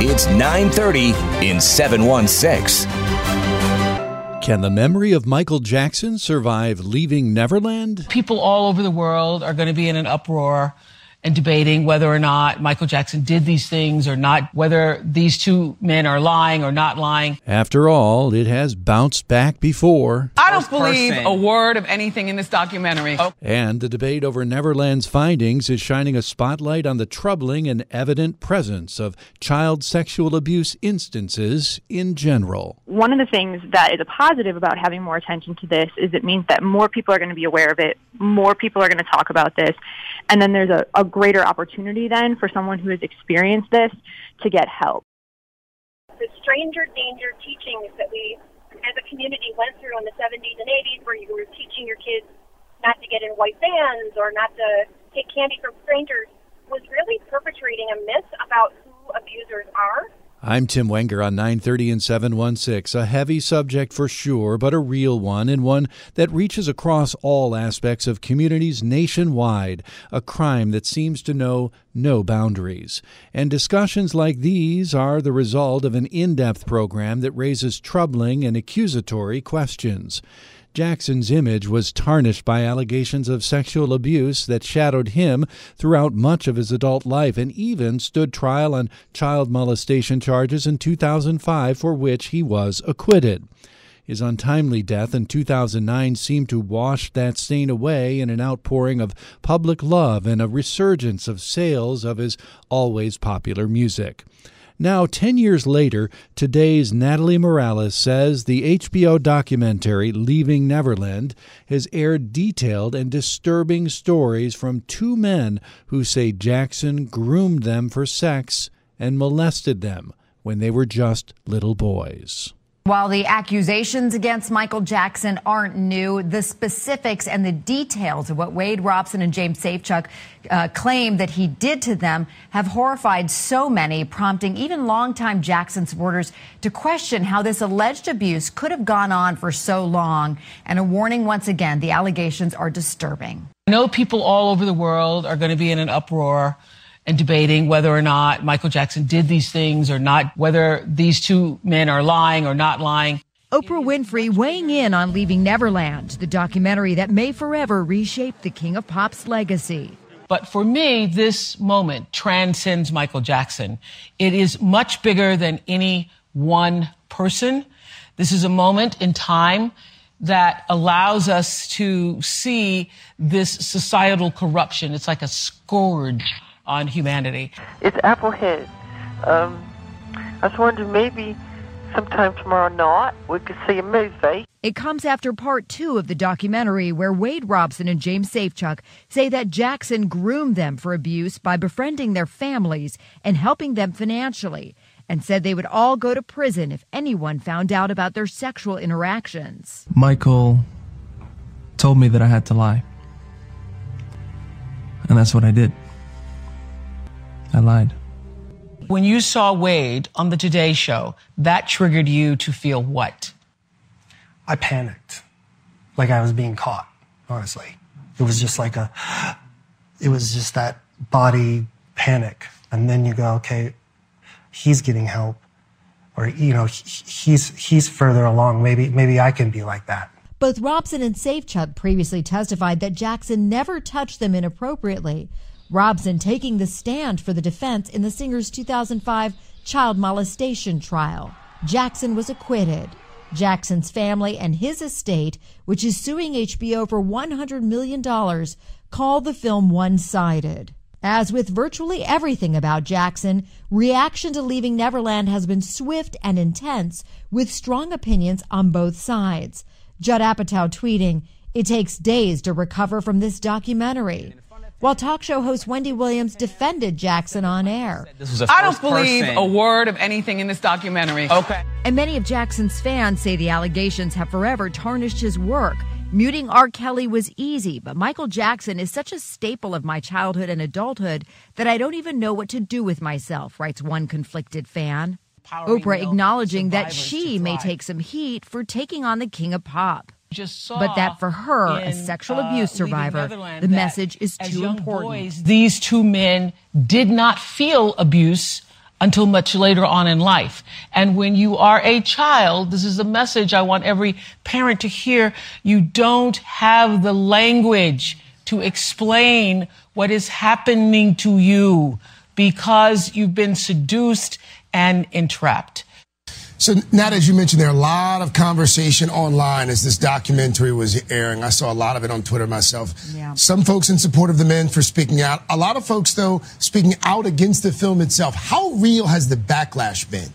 It's 9:30 in 716. Can the memory of Michael Jackson survive leaving Neverland? People all over the world are going to be in an uproar and debating whether or not Michael Jackson did these things or not, whether these two men are lying or not lying. After all, it has bounced back before. I don't believe a word of anything in this documentary. Oh. And the debate over Neverland's findings is shining a spotlight on the troubling and evident presence of child sexual abuse instances in general. One of the things that is a positive about having more attention to this is it means that more people are going to be aware of it, more people are going to talk about this, and then there's a, a greater opportunity then for someone who has experienced this to get help. The stranger danger teachings that we as a community went through in the 70s and 80s where you were teaching your kids not to get in white vans or not to take candy from strangers was really perpetrating a myth about who abusers are I'm Tim Wenger on 930 and 716. A heavy subject for sure, but a real one, and one that reaches across all aspects of communities nationwide. A crime that seems to know no boundaries. And discussions like these are the result of an in depth program that raises troubling and accusatory questions. Jackson's image was tarnished by allegations of sexual abuse that shadowed him throughout much of his adult life and even stood trial on child molestation charges in 2005 for which he was acquitted. His untimely death in 2009 seemed to wash that stain away in an outpouring of public love and a resurgence of sales of his always popular music. Now, 10 years later, today's Natalie Morales says the HBO documentary Leaving Neverland has aired detailed and disturbing stories from two men who say Jackson groomed them for sex and molested them when they were just little boys. While the accusations against Michael Jackson aren't new, the specifics and the details of what Wade Robson and James Safechuck uh, claim that he did to them have horrified so many, prompting even longtime Jackson supporters to question how this alleged abuse could have gone on for so long. And a warning once again, the allegations are disturbing. I know people all over the world are going to be in an uproar and debating whether or not Michael Jackson did these things or not, whether these two men are lying or not lying. Oprah Winfrey weighing in on Leaving Neverland, the documentary that may forever reshape the King of Pop's legacy. But for me, this moment transcends Michael Jackson. It is much bigger than any one person. This is a moment in time that allows us to see this societal corruption. It's like a scourge on humanity. It's Applehead. Um, I was wondering maybe sometime tomorrow night we could see a movie. It comes after part two of the documentary where Wade Robson and James Safechuck say that Jackson groomed them for abuse by befriending their families and helping them financially, and said they would all go to prison if anyone found out about their sexual interactions. Michael told me that I had to lie. And that's what I did. I lied. When you saw Wade on the Today Show, that triggered you to feel what? I panicked. Like I was being caught, honestly. It was just like a, it was just that body panic. And then you go, okay, he's getting help. Or, you know, he's, he's further along. Maybe, maybe I can be like that. Both Robson and Safechuck previously testified that Jackson never touched them inappropriately, Robson taking the stand for the defense in the singer's 2005 child molestation trial. Jackson was acquitted. Jackson's family and his estate, which is suing HBO for $100 million, called the film one sided. As with virtually everything about Jackson, reaction to leaving Neverland has been swift and intense, with strong opinions on both sides. Judd Apatow tweeting, It takes days to recover from this documentary. While talk show host Wendy Williams defended Jackson on air. I don't believe a word of anything in this documentary. Okay. And many of Jackson's fans say the allegations have forever tarnished his work. Muting R. Kelly was easy, but Michael Jackson is such a staple of my childhood and adulthood that I don't even know what to do with myself, writes one conflicted fan. Oprah acknowledging that she may take some heat for taking on the king of pop. But that for her, a sexual uh, abuse survivor, the message is too important. Boys, these two men did not feel abuse until much later on in life. And when you are a child, this is a message I want every parent to hear. You don't have the language to explain what is happening to you because you've been seduced and entrapped. So, Nat, as you mentioned, there are a lot of conversation online as this documentary was airing. I saw a lot of it on Twitter myself. Yeah. Some folks in support of the men for speaking out. A lot of folks, though, speaking out against the film itself. How real has the backlash been?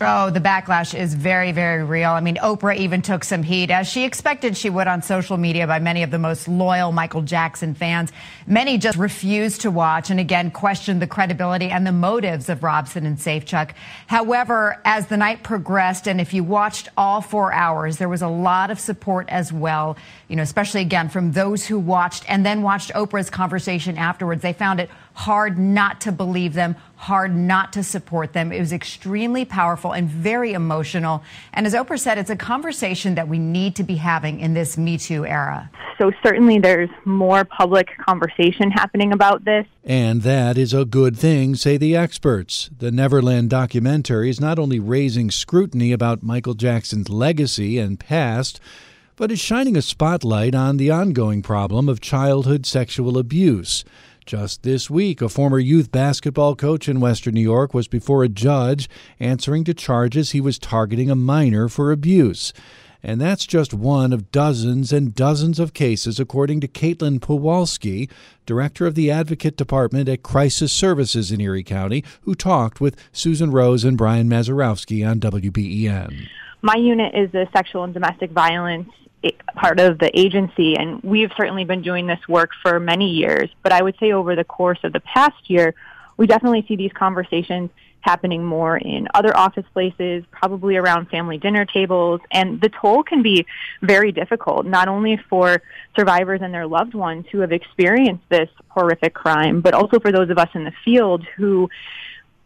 Oh, the backlash is very, very real. I mean, Oprah even took some heat, as she expected she would on social media by many of the most loyal Michael Jackson fans. Many just refused to watch and again questioned the credibility and the motives of Robson and Safechuck. However, as the night progressed, and if you watched all four hours, there was a lot of support as well, you know, especially again from those who watched and then watched Oprah's conversation afterwards. They found it hard not to believe them, hard not to support them. It was extremely powerful and very emotional. And as Oprah said, it's a conversation that we need to be having in this Me Too era. So certainly there's more public conversation happening about this. And that is a good thing, say the experts. The Neverland documentary is not only raising scrutiny about Michael Jackson's legacy and past, but is shining a spotlight on the ongoing problem of childhood sexual abuse. Just this week, a former youth basketball coach in Western New York was before a judge answering to charges he was targeting a minor for abuse. And that's just one of dozens and dozens of cases, according to Caitlin Pawalski, director of the Advocate Department at Crisis Services in Erie County, who talked with Susan Rose and Brian Mazurowski on WBEN. My unit is the sexual and domestic violence eh, part of the agency, and we've certainly been doing this work for many years. But I would say over the course of the past year, we definitely see these conversations happening more in other office places, probably around family dinner tables, and the toll can be very difficult, not only for survivors and their loved ones who have experienced this horrific crime, but also for those of us in the field who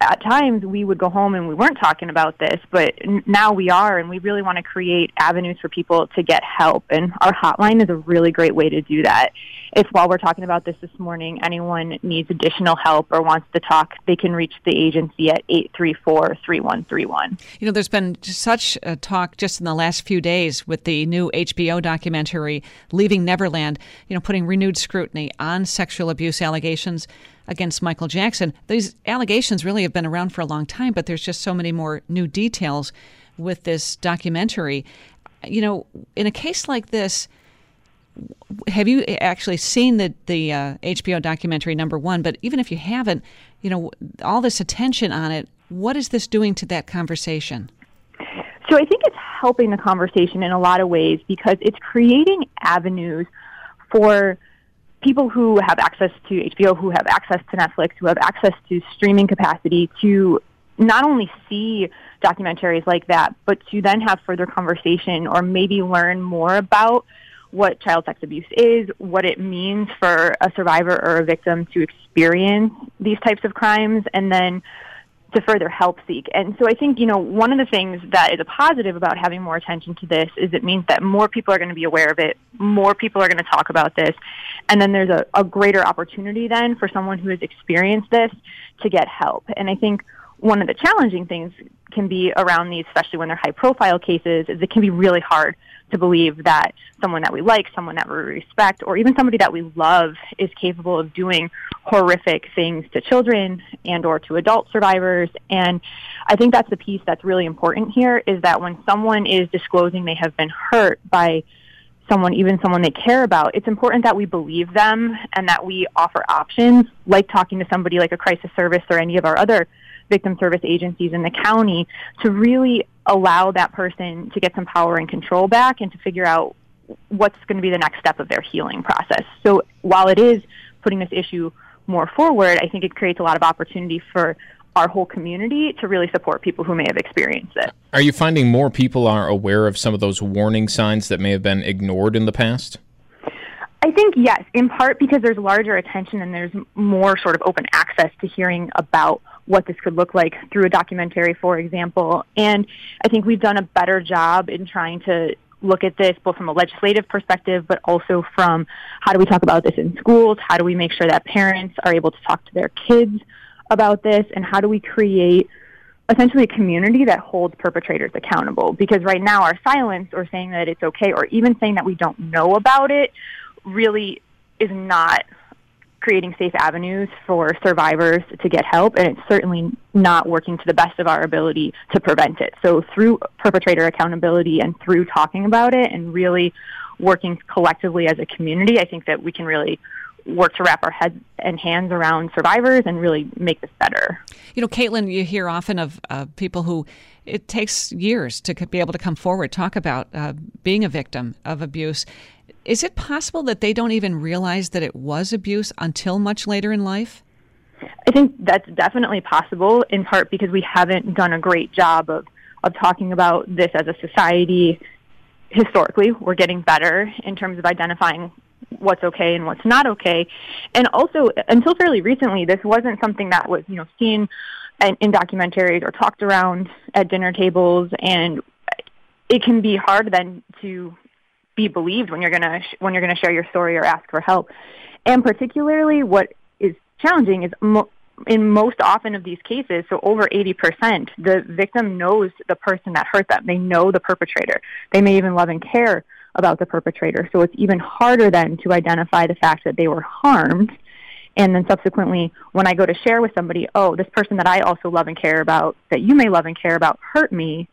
at times we would go home and we weren't talking about this, but now we are, and we really want to create avenues for people to get help. And our hotline is a really great way to do that. If while we're talking about this this morning, anyone needs additional help or wants to talk, they can reach the agency at 834-3131. You know, there's been such a talk just in the last few days with the new HBO documentary, Leaving Neverland, you know, putting renewed scrutiny on sexual abuse allegations against Michael Jackson. These allegations really have been around for a long time, but there's just so many more new details with this documentary. You know, in a case like this, have you actually seen the the uh, HBO documentary number one? But even if you haven't, you know, all this attention on it, what is this doing to that conversation? So I think it's helping the conversation in a lot of ways because it's creating avenues for people who have access to HBO, who have access to Netflix, who have access to streaming capacity to not only see documentaries like that, but to then have further conversation or maybe learn more about what child sex abuse is, what it means for a survivor or a victim to experience these types of crimes, and then to further help seek. And so I think, you know, one of the things that is a positive about having more attention to this is it means that more people are going to be aware of it, more people are going to talk about this, and then there's a, a greater opportunity then for someone who has experienced this to get help. And I think one of the challenging things can be around these, especially when they're high profile cases, is it can be really hard to believe that someone that we like, someone that we respect, or even somebody that we love is capable of doing horrific things to children and or to adult survivors. And I think that's the piece that's really important here is that when someone is disclosing they have been hurt by someone, even someone they care about, it's important that we believe them and that we offer options, like talking to somebody like a crisis service or any of our other victim service agencies in the county to really allow that person to get some power and control back and to figure out what's going to be the next step of their healing process. So while it is putting this issue more forward, I think it creates a lot of opportunity for our whole community to really support people who may have experienced it. Are you finding more people are aware of some of those warning signs that may have been ignored in the past? I think yes, in part because there's larger attention and there's more sort of open access to hearing about what this could look like through a documentary, for example. And I think we've done a better job in trying to look at this both from a legislative perspective, but also from how do we talk about this in schools? How do we make sure that parents are able to talk to their kids about this? And how do we create essentially a community that holds perpetrators accountable? Because right now, our silence or saying that it's okay or even saying that we don't know about it really is not creating safe avenues for survivors to get help, and it's certainly not working to the best of our ability to prevent it. So, through perpetrator accountability and through talking about it and really working collectively as a community, I think that we can really work to wrap our heads and hands around survivors and really make this better. You know, Caitlin, you hear often of uh, people who it takes years to be able to come forward, talk about uh, being a victim of abuse. Is it possible that they don't even realize that it was abuse until much later in life? I think that's definitely possible, in part because we haven't done a great job of, of talking about this as a society historically. We're getting better in terms of identifying what's okay and what's not okay. And also, until fairly recently, this wasn't something that was, you know, seen in, in documentaries or talked around at dinner tables. And it can be hard then to be believed when you're gonna sh- when you're gonna share your story or ask for help. And particularly, what is challenging is mo- in most often of these cases, so over 80%, the victim knows the person that hurt them. They know the perpetrator. They may even love and care about the perpetrator. So it's even harder then to identify the fact that they were harmed. And then subsequently, when I go to share with somebody, oh, this person that I also love and care about, that you may love and care about, hurt me,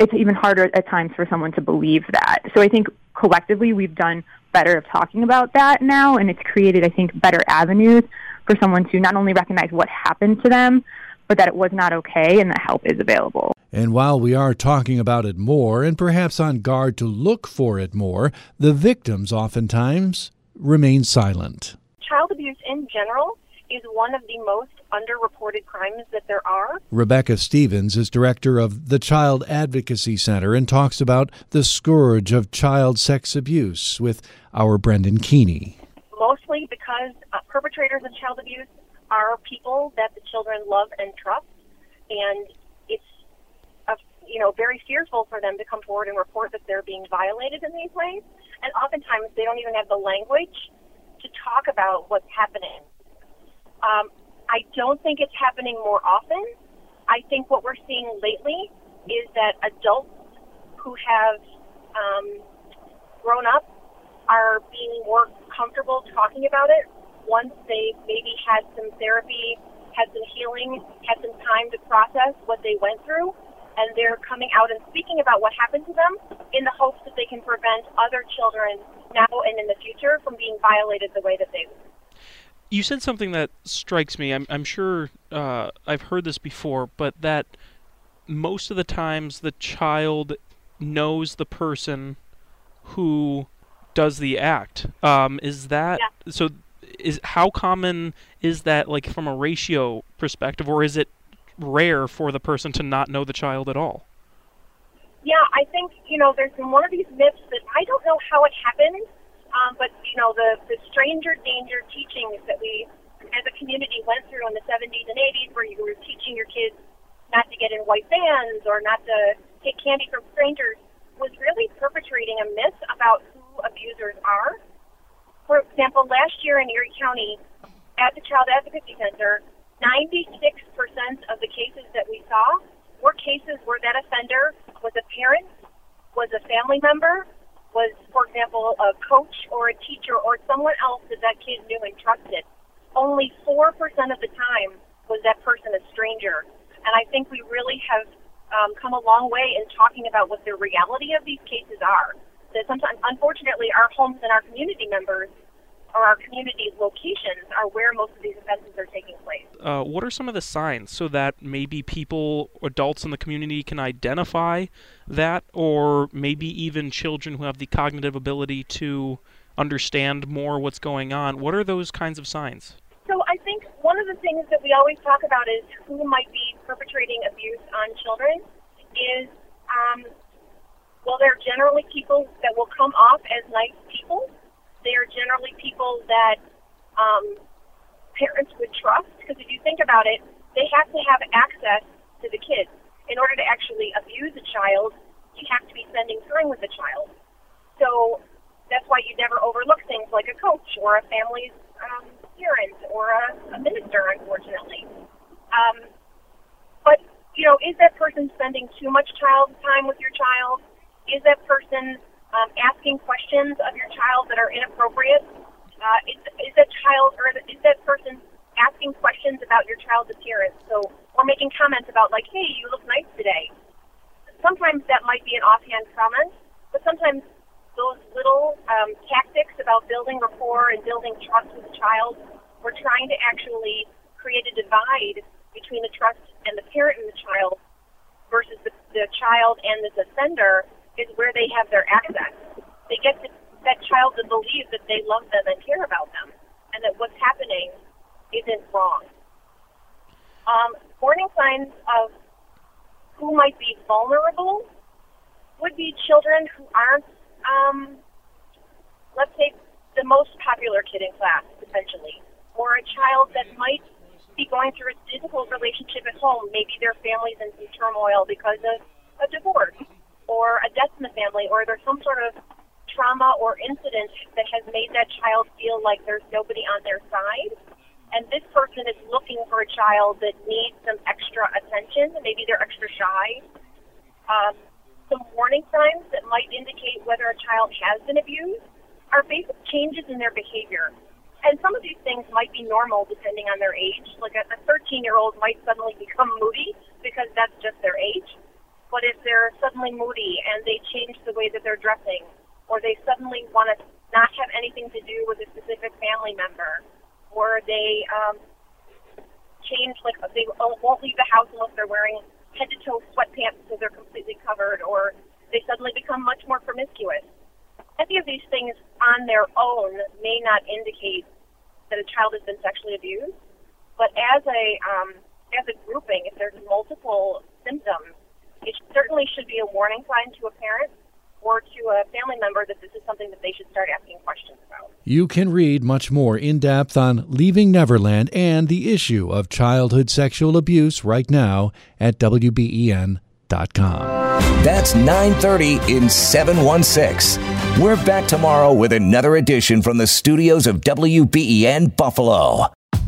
it's even harder at times for someone to believe that. So I think collectively we've done better of talking about that now, and it's created, I think, better avenues for someone to not only recognize what happened to them, but that it was not okay and that help is available. And while we are talking about it more and perhaps on guard to look for it more, the victims oftentimes remain silent. Child abuse in general is one of the most underreported crimes that there are. Rebecca Stevens is director of the Child Advocacy Center and talks about the scourge of child sex abuse with our Brendan Keeney. Mostly because uh, perpetrators of child abuse are people that the children love and trust, and it's a, you know very fearful for them to come forward and report that they're being violated in these ways. And oftentimes they don't even have the language to talk about what's happening. Um, I don't think it's happening more often. I think what we're seeing lately is that adults who have um, grown up are being more comfortable talking about it once they maybe had some therapy, had some healing, had some time to process what they went through, and they're coming out and speaking about what happened to them in the hopes that they can prevent other children now and in the future from being violated the way that they you said something that strikes me. I'm, I'm sure uh, I've heard this before, but that most of the times the child knows the person who does the act. Um, is that yeah. so? is how common is that like from a ratio perspective or is it rare for the person to not know the child at all yeah i think you know there's been one of these myths that i don't know how it happened um, but you know the the stranger danger teachings that we as a community went through in the 70s and 80s where you were teaching your kids not to get in white vans or not to take candy from strangers was really perpetrating a myth about who abusers are. For example, last year in Erie County at the Child Advocacy Center, 96% of the cases that we saw were cases where that offender was a parent, was a family member, was, for example, a coach or a teacher or someone else that that kid knew and trusted. Only 4% of the time was that person a stranger. And I think we really have um, come a long way in talking about what the reality of these cases are that sometimes, unfortunately, our homes and our community members or our community's locations are where most of these offenses are taking place. Uh, what are some of the signs so that maybe people, adults in the community, can identify that, or maybe even children who have the cognitive ability to understand more what's going on. What are those kinds of signs? So I think one of the things that we always talk about is who might be perpetrating abuse on children is, um, well, they're generally people that will come off as nice people. They are generally people that um, parents would trust because if you think about it, they have to have access to the kids. In order to actually abuse a child, you have to be spending time with the child. So that's why you never overlook things like a coach or a family's um, parent or a, a minister, unfortunately. Um, but, you know, is that person spending too much child time with your child? Is that person um, asking questions of your child that are inappropriate? Uh, is, is that child or is that person asking questions about your child's appearance? So, or making comments about like, "Hey, you look nice today." Sometimes that might be an offhand comment, but sometimes those little um, tactics about building rapport and building trust with the child, we're trying to actually create a divide between the trust and the parent and the child versus the, the child and the offender is where they have their access. They get to, that child to believe that they love them and care about them and that what's happening isn't wrong. Um, warning signs of who might be vulnerable would be children who aren't um, let's say the most popular kid in class, potentially, or a child that might be going through a difficult relationship at home. Maybe their family's in some turmoil because of a divorce or a death in the family, or there's some sort of trauma or incident that has made that child feel like there's nobody on their side. And this person is looking for a child that needs some extra attention. Maybe they're extra shy. Um, some warning signs that might indicate whether a child has been abused are basic changes in their behavior. And some of these things might be normal depending on their age. Like a 13 year old might suddenly become moody because that's just their age. But if they're suddenly moody and they change the way that they're dressing, or they suddenly want to not have anything to do with a specific family member, or they um, change, like they won't leave the house unless they're wearing head to toe sweatpants so they're completely covered, or they suddenly become much more promiscuous. Any of these things on their own may not indicate that a child has been sexually abused, but as a um, as a grouping, if there's multiple symptoms, it certainly should be a warning sign to a parent or to a family member that this is something that they should start asking questions about. You can read much more in depth on Leaving Neverland and the issue of childhood sexual abuse right now at WBEN.com. That's 9:30 in 716. We're back tomorrow with another edition from the studios of WBEN Buffalo.